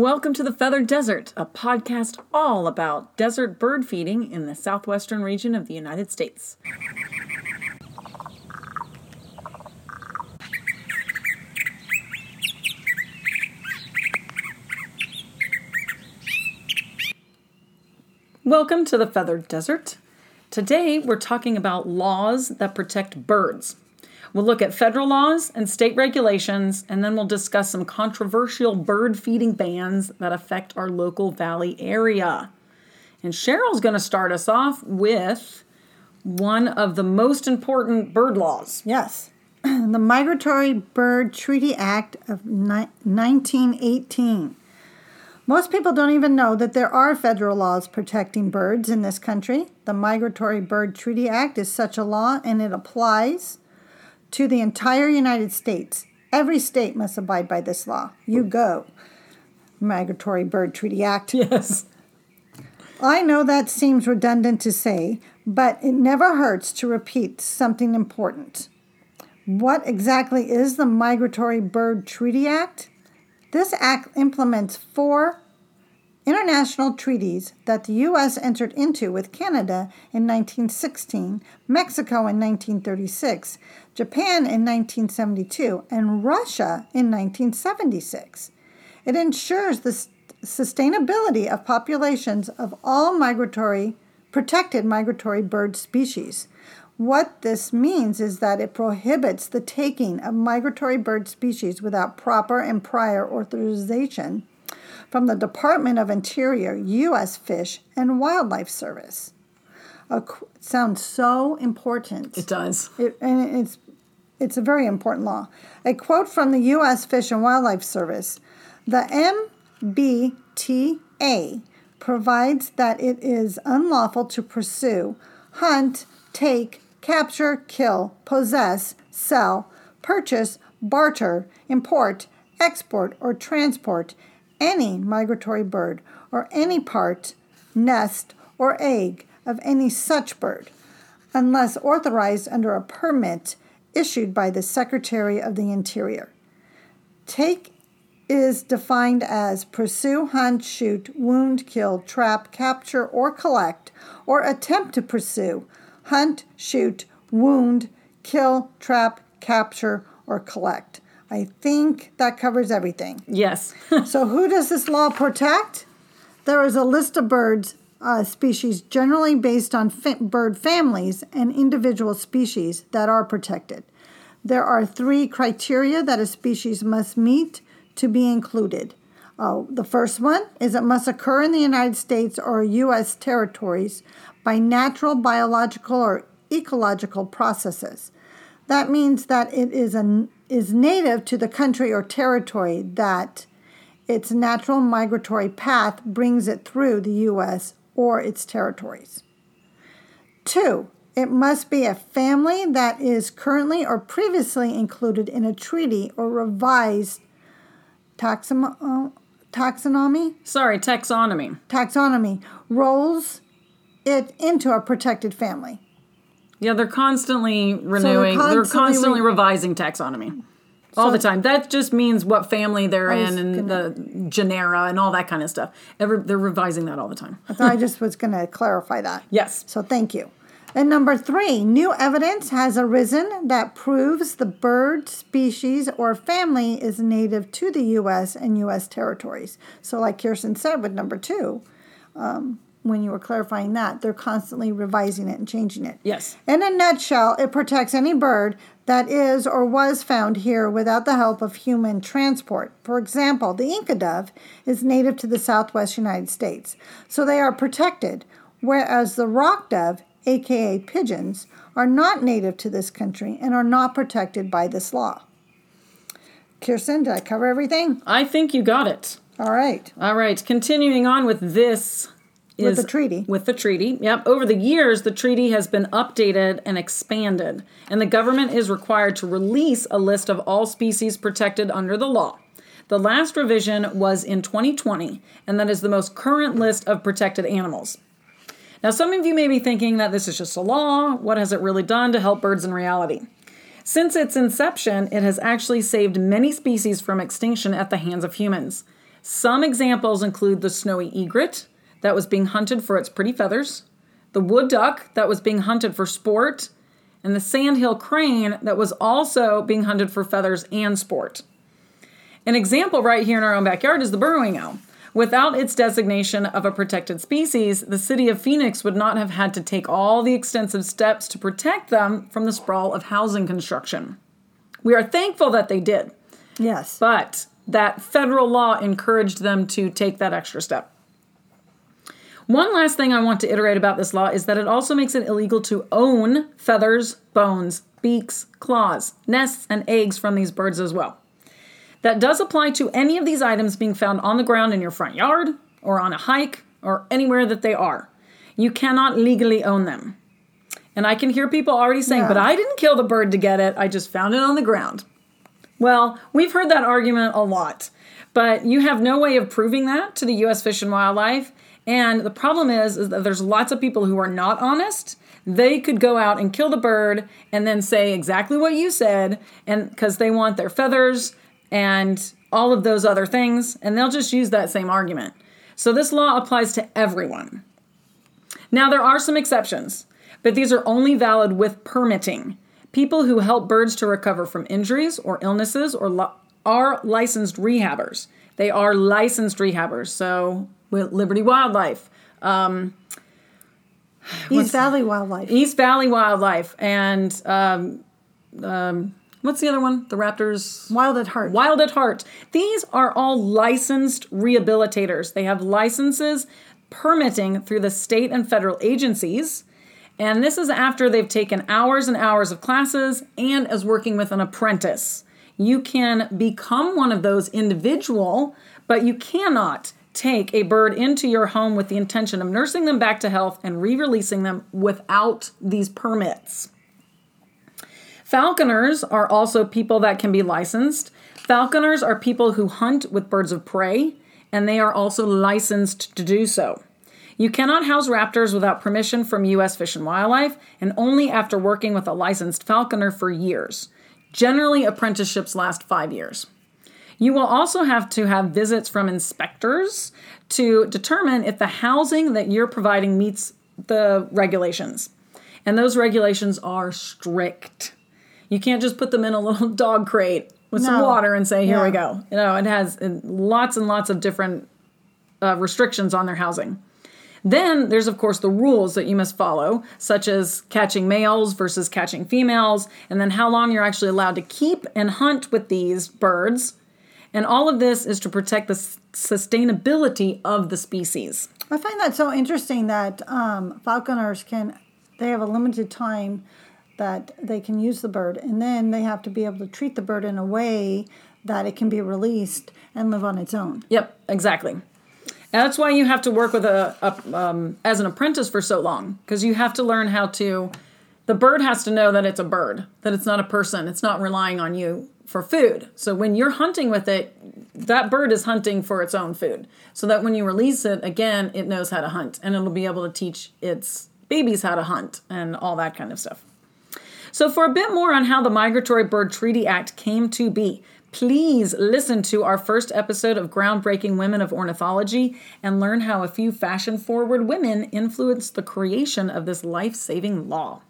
Welcome to the Feathered Desert, a podcast all about desert bird feeding in the southwestern region of the United States. Welcome to the Feathered Desert. Today we're talking about laws that protect birds. We'll look at federal laws and state regulations, and then we'll discuss some controversial bird feeding bans that affect our local valley area. And Cheryl's going to start us off with one of the most important bird laws. Yes. The Migratory Bird Treaty Act of ni- 1918. Most people don't even know that there are federal laws protecting birds in this country. The Migratory Bird Treaty Act is such a law and it applies to the entire United States. Every state must abide by this law. You go. Migratory Bird Treaty Act. Yes. I know that seems redundant to say, but it never hurts to repeat something important. What exactly is the Migratory Bird Treaty Act? This act implements four international treaties that the U.S. entered into with Canada in 1916, Mexico in 1936, Japan in 1972, and Russia in 1976. It ensures the sustainability of populations of all migratory, protected migratory bird species. What this means is that it prohibits the taking of migratory bird species without proper and prior authorization from the Department of Interior, U.S. Fish and Wildlife Service. it sounds so important. It does. It, and it's it's a very important law. A quote from the U.S. Fish and Wildlife Service: "The MBTA provides that it is unlawful to pursue, hunt, take, capture, kill, possess, sell, purchase, barter, import, export, or transport any migratory bird or any part, nest, or egg of any such bird, unless authorized under a permit issued by the Secretary of the Interior. Take is defined as pursue, hunt, shoot, wound, kill, trap, capture, or collect, or attempt to pursue, hunt, shoot, wound, kill, trap, capture, or collect. I think that covers everything. Yes. so, who does this law protect? There is a list of birds uh, species generally based on fa- bird families and individual species that are protected. There are three criteria that a species must meet to be included. Uh, the first one is it must occur in the United States or U.S. territories by natural, biological, or ecological processes. That means that it is a is native to the country or territory that its natural migratory path brings it through the U.S. or its territories. Two, it must be a family that is currently or previously included in a treaty or revised taxon- uh, taxonomy. Sorry, taxonomy. Taxonomy rolls it into a protected family. Yeah, they're constantly renewing. So they're, constantly, they're constantly revising taxonomy all the time. That just means what family they're in and gonna, the genera and all that kind of stuff. Ever, they're revising that all the time. I thought I just was going to clarify that. Yes. So thank you. And number three, new evidence has arisen that proves the bird species or family is native to the U.S. and U.S. territories. So, like Kiersten said with number two, um, when you were clarifying that. They're constantly revising it and changing it. Yes. In a nutshell, it protects any bird that is or was found here without the help of human transport. For example, the Inca dove is native to the southwest United States, so they are protected, whereas the rock dove, aka pigeons, are not native to this country and are not protected by this law. Kiersten, did I cover everything? I think you got it. All right. All right. Continuing on with this with the treaty. With the treaty. Yep. Over the years, the treaty has been updated and expanded, and the government is required to release a list of all species protected under the law. The last revision was in 2020, and that is the most current list of protected animals. Now, some of you may be thinking that this is just a law. What has it really done to help birds in reality? Since its inception, it has actually saved many species from extinction at the hands of humans. Some examples include the snowy egret that was being hunted for its pretty feathers, the wood duck that was being hunted for sport, and the sandhill crane that was also being hunted for feathers and sport. An example right here in our own backyard is the burrowing owl. Without its designation of a protected species, the city of Phoenix would not have had to take all the extensive steps to protect them from the sprawl of housing construction. We are thankful that they did, Yes. but that federal law encouraged them to take that extra step. One last thing I want to iterate about this law is that it also makes it illegal to own feathers, bones, beaks, claws, nests, and eggs from these birds as well. That does apply to any of these items being found on the ground in your front yard or on a hike or anywhere that they are. You cannot legally own them. And I can hear people already saying, Yeah. but I didn't kill the bird to get it, I just found it on the ground. Well, we've heard that argument a lot, but you have no way of proving that to the US Fish and Wildlife. And the problem is, is that there's lots of people who are not honest. They could go out and kill the bird and then say exactly what you said, and because they want their feathers and all of those other things, and they'll just use that same argument. So this law applies to everyone. Now, there are some exceptions, but these are only valid with permitting. People who help birds to recover from injuries or illnesses or li- are licensed rehabbers. They are licensed rehabbers. So, with Liberty Wildlife, East Valley Wildlife. East Valley Wildlife, and um, um, what's the other one? The Raptors. Wild at Heart. Wild at Heart. These are all licensed rehabilitators. They have licenses permitting through the state and federal agencies. And this is after they've taken hours and hours of classes and as working with an apprentice. You can become one of those individual, but you cannot take a bird into your home with the intention of nursing them back to health and re releasing them without these permits. Falconers are also people that can be licensed. Falconers are people who hunt with birds of prey, and they are also licensed to do so. You cannot house raptors without permission from U.S. Fish and Wildlife, and only after working with a licensed falconer for years. Generally, apprenticeships last five years. You will also have to have visits from inspectors to determine if the housing that you're providing meets the regulations. And those regulations are strict. You can't just put them in a little dog crate with some water and say, here we go. You know, it has lots and lots of different uh, restrictions on their housing. Then there's, of course, the rules that you must follow, such as catching males versus catching females, and then how long you're actually allowed to keep and hunt with these birds. And all of this is to protect the s- sustainability of the species. I find that so interesting that um, falconers can, they have a limited time that they can use the bird, and then they have to be able to treat the bird in a way that it can be released and live on its own. Yep, exactly. And that's why you have to work with a, a um, as an apprentice for so long because you have to learn how to. The bird has to know that it's a bird, that it's not a person. It's not relying on you for food. So when you're hunting with it, that bird is hunting for its own food. So that when you release it again, it knows how to hunt and it'll be able to teach its babies how to hunt and all that kind of stuff. So, for a bit more on how the Migratory Bird Treaty Act came to be, please listen to our first episode of Groundbreaking Women of Ornithology and learn how a few fashion forward women influenced the creation of this life saving law.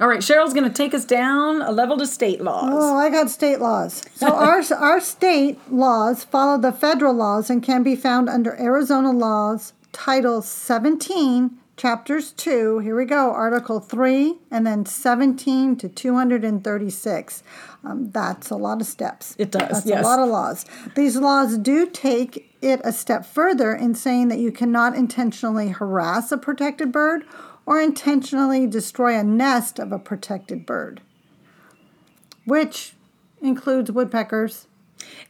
All right, Cheryl's going to take us down a level to state laws. Oh, I got state laws. So our our state laws follow the federal laws and can be found under Arizona laws, Title 17, Chapters 2. Here we go, Article 3, and then 17 to 236. Um, that's a lot of steps. It does, That's yes. a lot of laws. These laws do take it a step further in saying that you cannot intentionally harass a protected bird or intentionally destroy a nest of a protected bird which includes woodpeckers.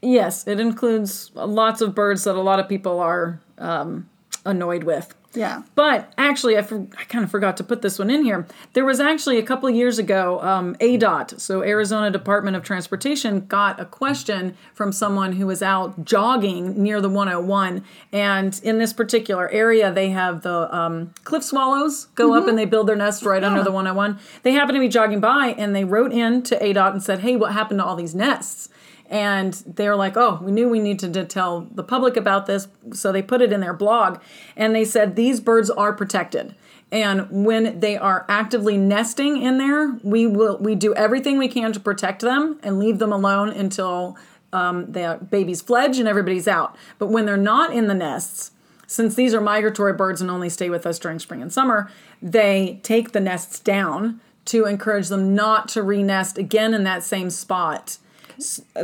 Yes, it includes lots of birds that a lot of people are um, annoyed with. Yeah. But actually, I, for, I kind of forgot to put this one in here. There was actually a couple of years ago, um, ADOT, so Arizona Department of Transportation, got a question from someone who was out jogging near the 101. And in this particular area, they have the um, cliff swallows go up and they build their nest right under the 101. They happened to be jogging by and they wrote in to ADOT and said, Hey, what happened to all these nests? And they're like, oh, we knew we needed to tell the public about this. So they put it in their blog. And they said these birds are protected. And when they are actively nesting in there, we will we do everything we can to protect them and leave them alone until um, the babies fledge and everybody's out. But when they're not in the nests, since these are migratory birds and only stay with us during spring and summer, they take the nests down to encourage them not to re-nest again in that same spot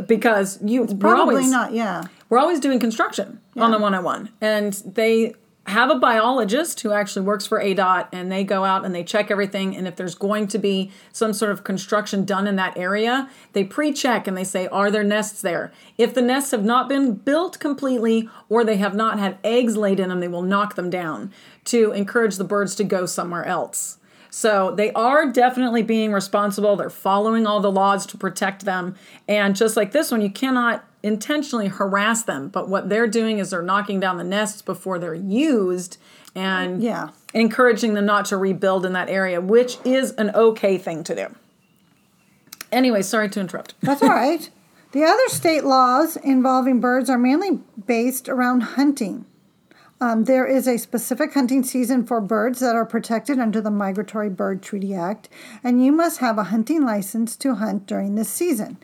because you we're Probably always not, yeah. we're always doing construction on the 101 and they have a biologist who actually works for ADOT and they go out and they check everything and if there's going to be some sort of construction done in that area they pre-check and they say are there nests there? If the nests have not been built completely or they have not had eggs laid in them they will knock them down to encourage the birds to go somewhere else so they are definitely being responsible. They're following all the laws to protect them. And just like this one, you cannot intentionally harass them. But what they're doing is they're knocking down the nests before they're used and Yeah. encouraging them not to rebuild in that area, which is an okay thing to do. Anyway, sorry to interrupt. That's all right. The other state laws involving birds are mainly based around hunting. Um, there is a specific hunting season for birds that are protected under the Migratory Bird Treaty Act, and you must have a hunting license to hunt during this season.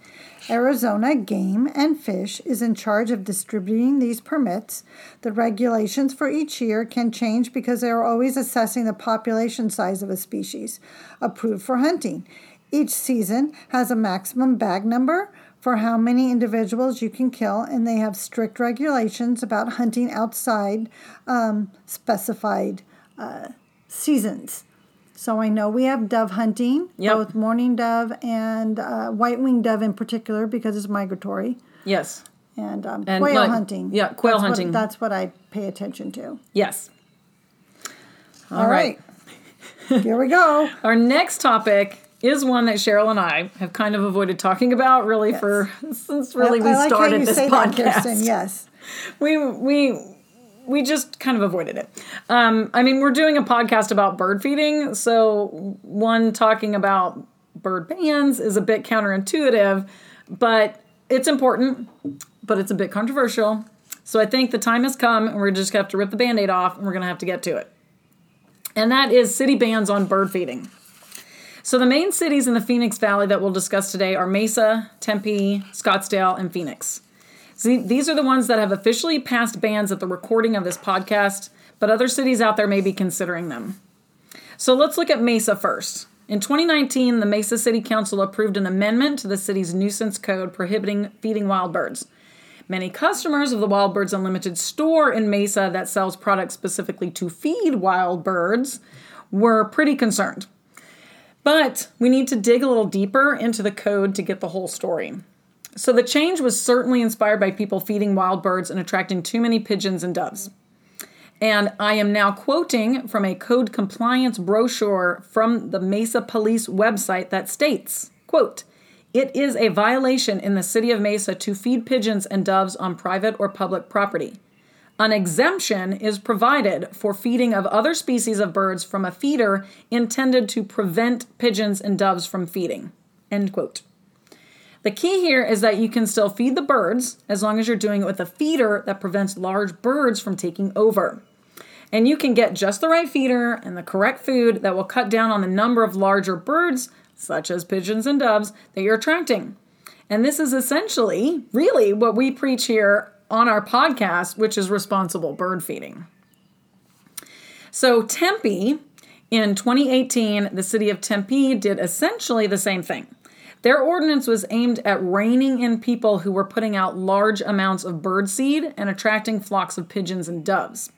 Arizona Game and Fish is in charge of distributing these permits. The regulations for each year can change because they are always assessing the population size of a species approved for hunting. Each season has a maximum bag number for how many individuals you can kill, and they have strict regulations about hunting outside um, specified uh, seasons. So I know we have dove hunting, Yep. both mourning dove and uh, white winged dove in particular because it's migratory, Yes. and, um, And, quail like, hunting. yeah, quail That's what- hunting. that's what I pay attention to. Yes. All right. Here we go. Our next topic is one that Cheryl and I have kind of avoided talking about really for since really we I like how started you this say that, podcast. Kiersten. Yes. we we we just kind of avoided it. Um, I mean, we're doing a podcast about bird feeding, so one talking about bird bans is a bit counterintuitive, but it's important, but it's a bit controversial. So I think the time has come, and we're just gonna have to rip the band-aid off, and we're gonna have to get to it. And that is city bans on bird feeding. So the main cities in the Phoenix Valley that we'll discuss today are Mesa, Tempe, Scottsdale, and Phoenix. See, these are the ones that have officially passed bans at the recording of this podcast, but other cities out there may be considering them. So let's look at Mesa first. In 2019, the Mesa City Council approved an amendment to the city's nuisance code prohibiting feeding wild birds. Many customers of the Wild Birds Unlimited store in Mesa that sells products specifically to feed wild birds were pretty concerned. But we need to dig a little deeper into the code to get the whole story. So the change was certainly inspired by people feeding wild birds and attracting too many pigeons and doves. And I am now quoting from a code compliance brochure from the Mesa Police website that states, quote, it is a violation in the city of Mesa to feed pigeons and doves on private or public property. An exemption is provided for feeding of other species of birds from a feeder intended to prevent pigeons and doves from feeding. End quote. The key here is that you can still feed the birds as long as you're doing it with a feeder that prevents large birds from taking over. And you can get just the right feeder and the correct food that will cut down on the number of larger birds, such as pigeons and doves, that you're attracting. And this is essentially, really, what we preach here on our podcast, which is responsible bird feeding. So, Tempe, in 2018, the city of Tempe did essentially the same thing. Their ordinance was aimed at reining in people who were putting out large amounts of bird seed and attracting flocks of pigeons and doves.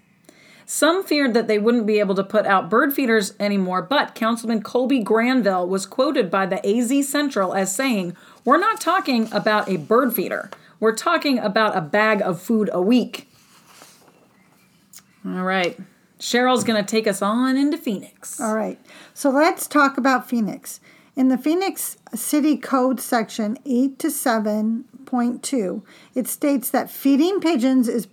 Some feared that they wouldn't be able to put out bird feeders anymore, but Councilman Kolby Granville was quoted by the AZ Central as saying, We're not talking about a bird feeder, we're talking about a bag of food a week. All right. Cheryl's going to take us on into Phoenix. All right. So let's talk about Phoenix. In the Phoenix City Code section 8 to 7.2, it states that feeding pigeons is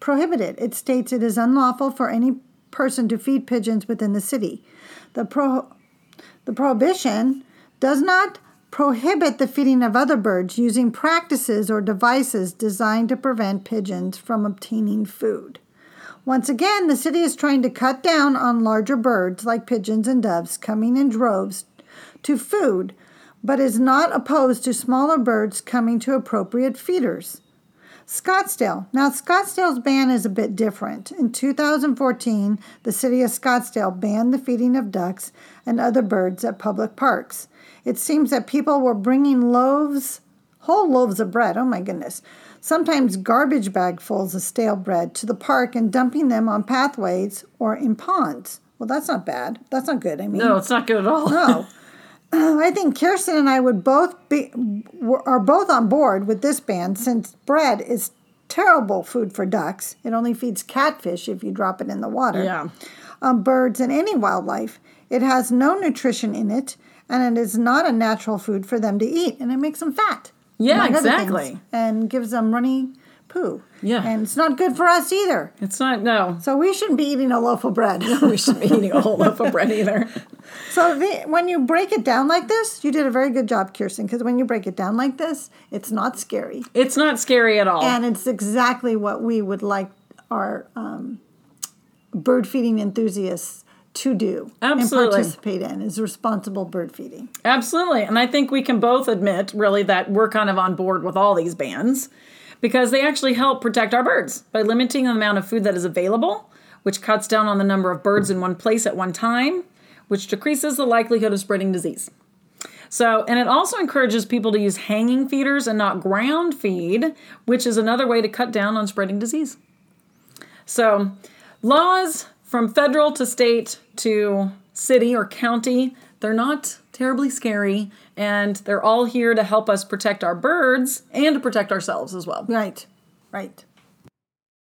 prohibited. It states it is unlawful for any person to feed pigeons within the city. The pro the prohibition does not prohibit the feeding of other birds using practices or devices designed to prevent pigeons from obtaining food. Once again, the city is trying to cut down on larger birds like pigeons and doves coming in droves to food, but is not opposed to smaller birds coming to appropriate feeders. Scottsdale. Now, Scottsdale's ban is a bit different. In 2014, the city of Scottsdale banned the feeding of ducks and other birds at public parks. It seems that people were bringing loaves, whole loaves of bread, oh my goodness, sometimes garbage bagfuls of stale bread to the park and dumping them on pathways or in ponds. Well, that's not bad. That's not good. I mean, No, it's not good at all. no. I think Kiersten and I would both be are both on board with this ban since bread is terrible food for ducks. It only feeds catfish if you drop it in the water. Yeah. Um, birds and any wildlife. It has no nutrition in it, and it is not a natural food for them to eat, and it makes them fat. Yeah, among other things, exactly. and gives them runny poo. Yeah. and it's not good for us either. It's not, no. So we shouldn't be eating a loaf of bread. no, We shouldn't be eating a whole loaf of bread either. So the, when you break it down like this, you did a very good job, Kiersten. Because when you break it down like this, it's not scary, It's not scary at all. and it's exactly what we would like our um, bird feeding enthusiasts to do Absolutely. and participate in is responsible bird feeding. Absolutely. And I think we can both admit, really, that we're kind of on board with all these bans because they actually help protect our birds by limiting the amount of food that is available, which cuts down on the number of birds in one place at one time, which decreases the likelihood of spreading disease. So, and it also encourages people to use hanging feeders and not ground feed, which is another way to cut down on spreading disease. So, laws from federal to state to city or county, they're not terribly scary and they're all here to help us protect our birds and to protect ourselves as well. Right, right.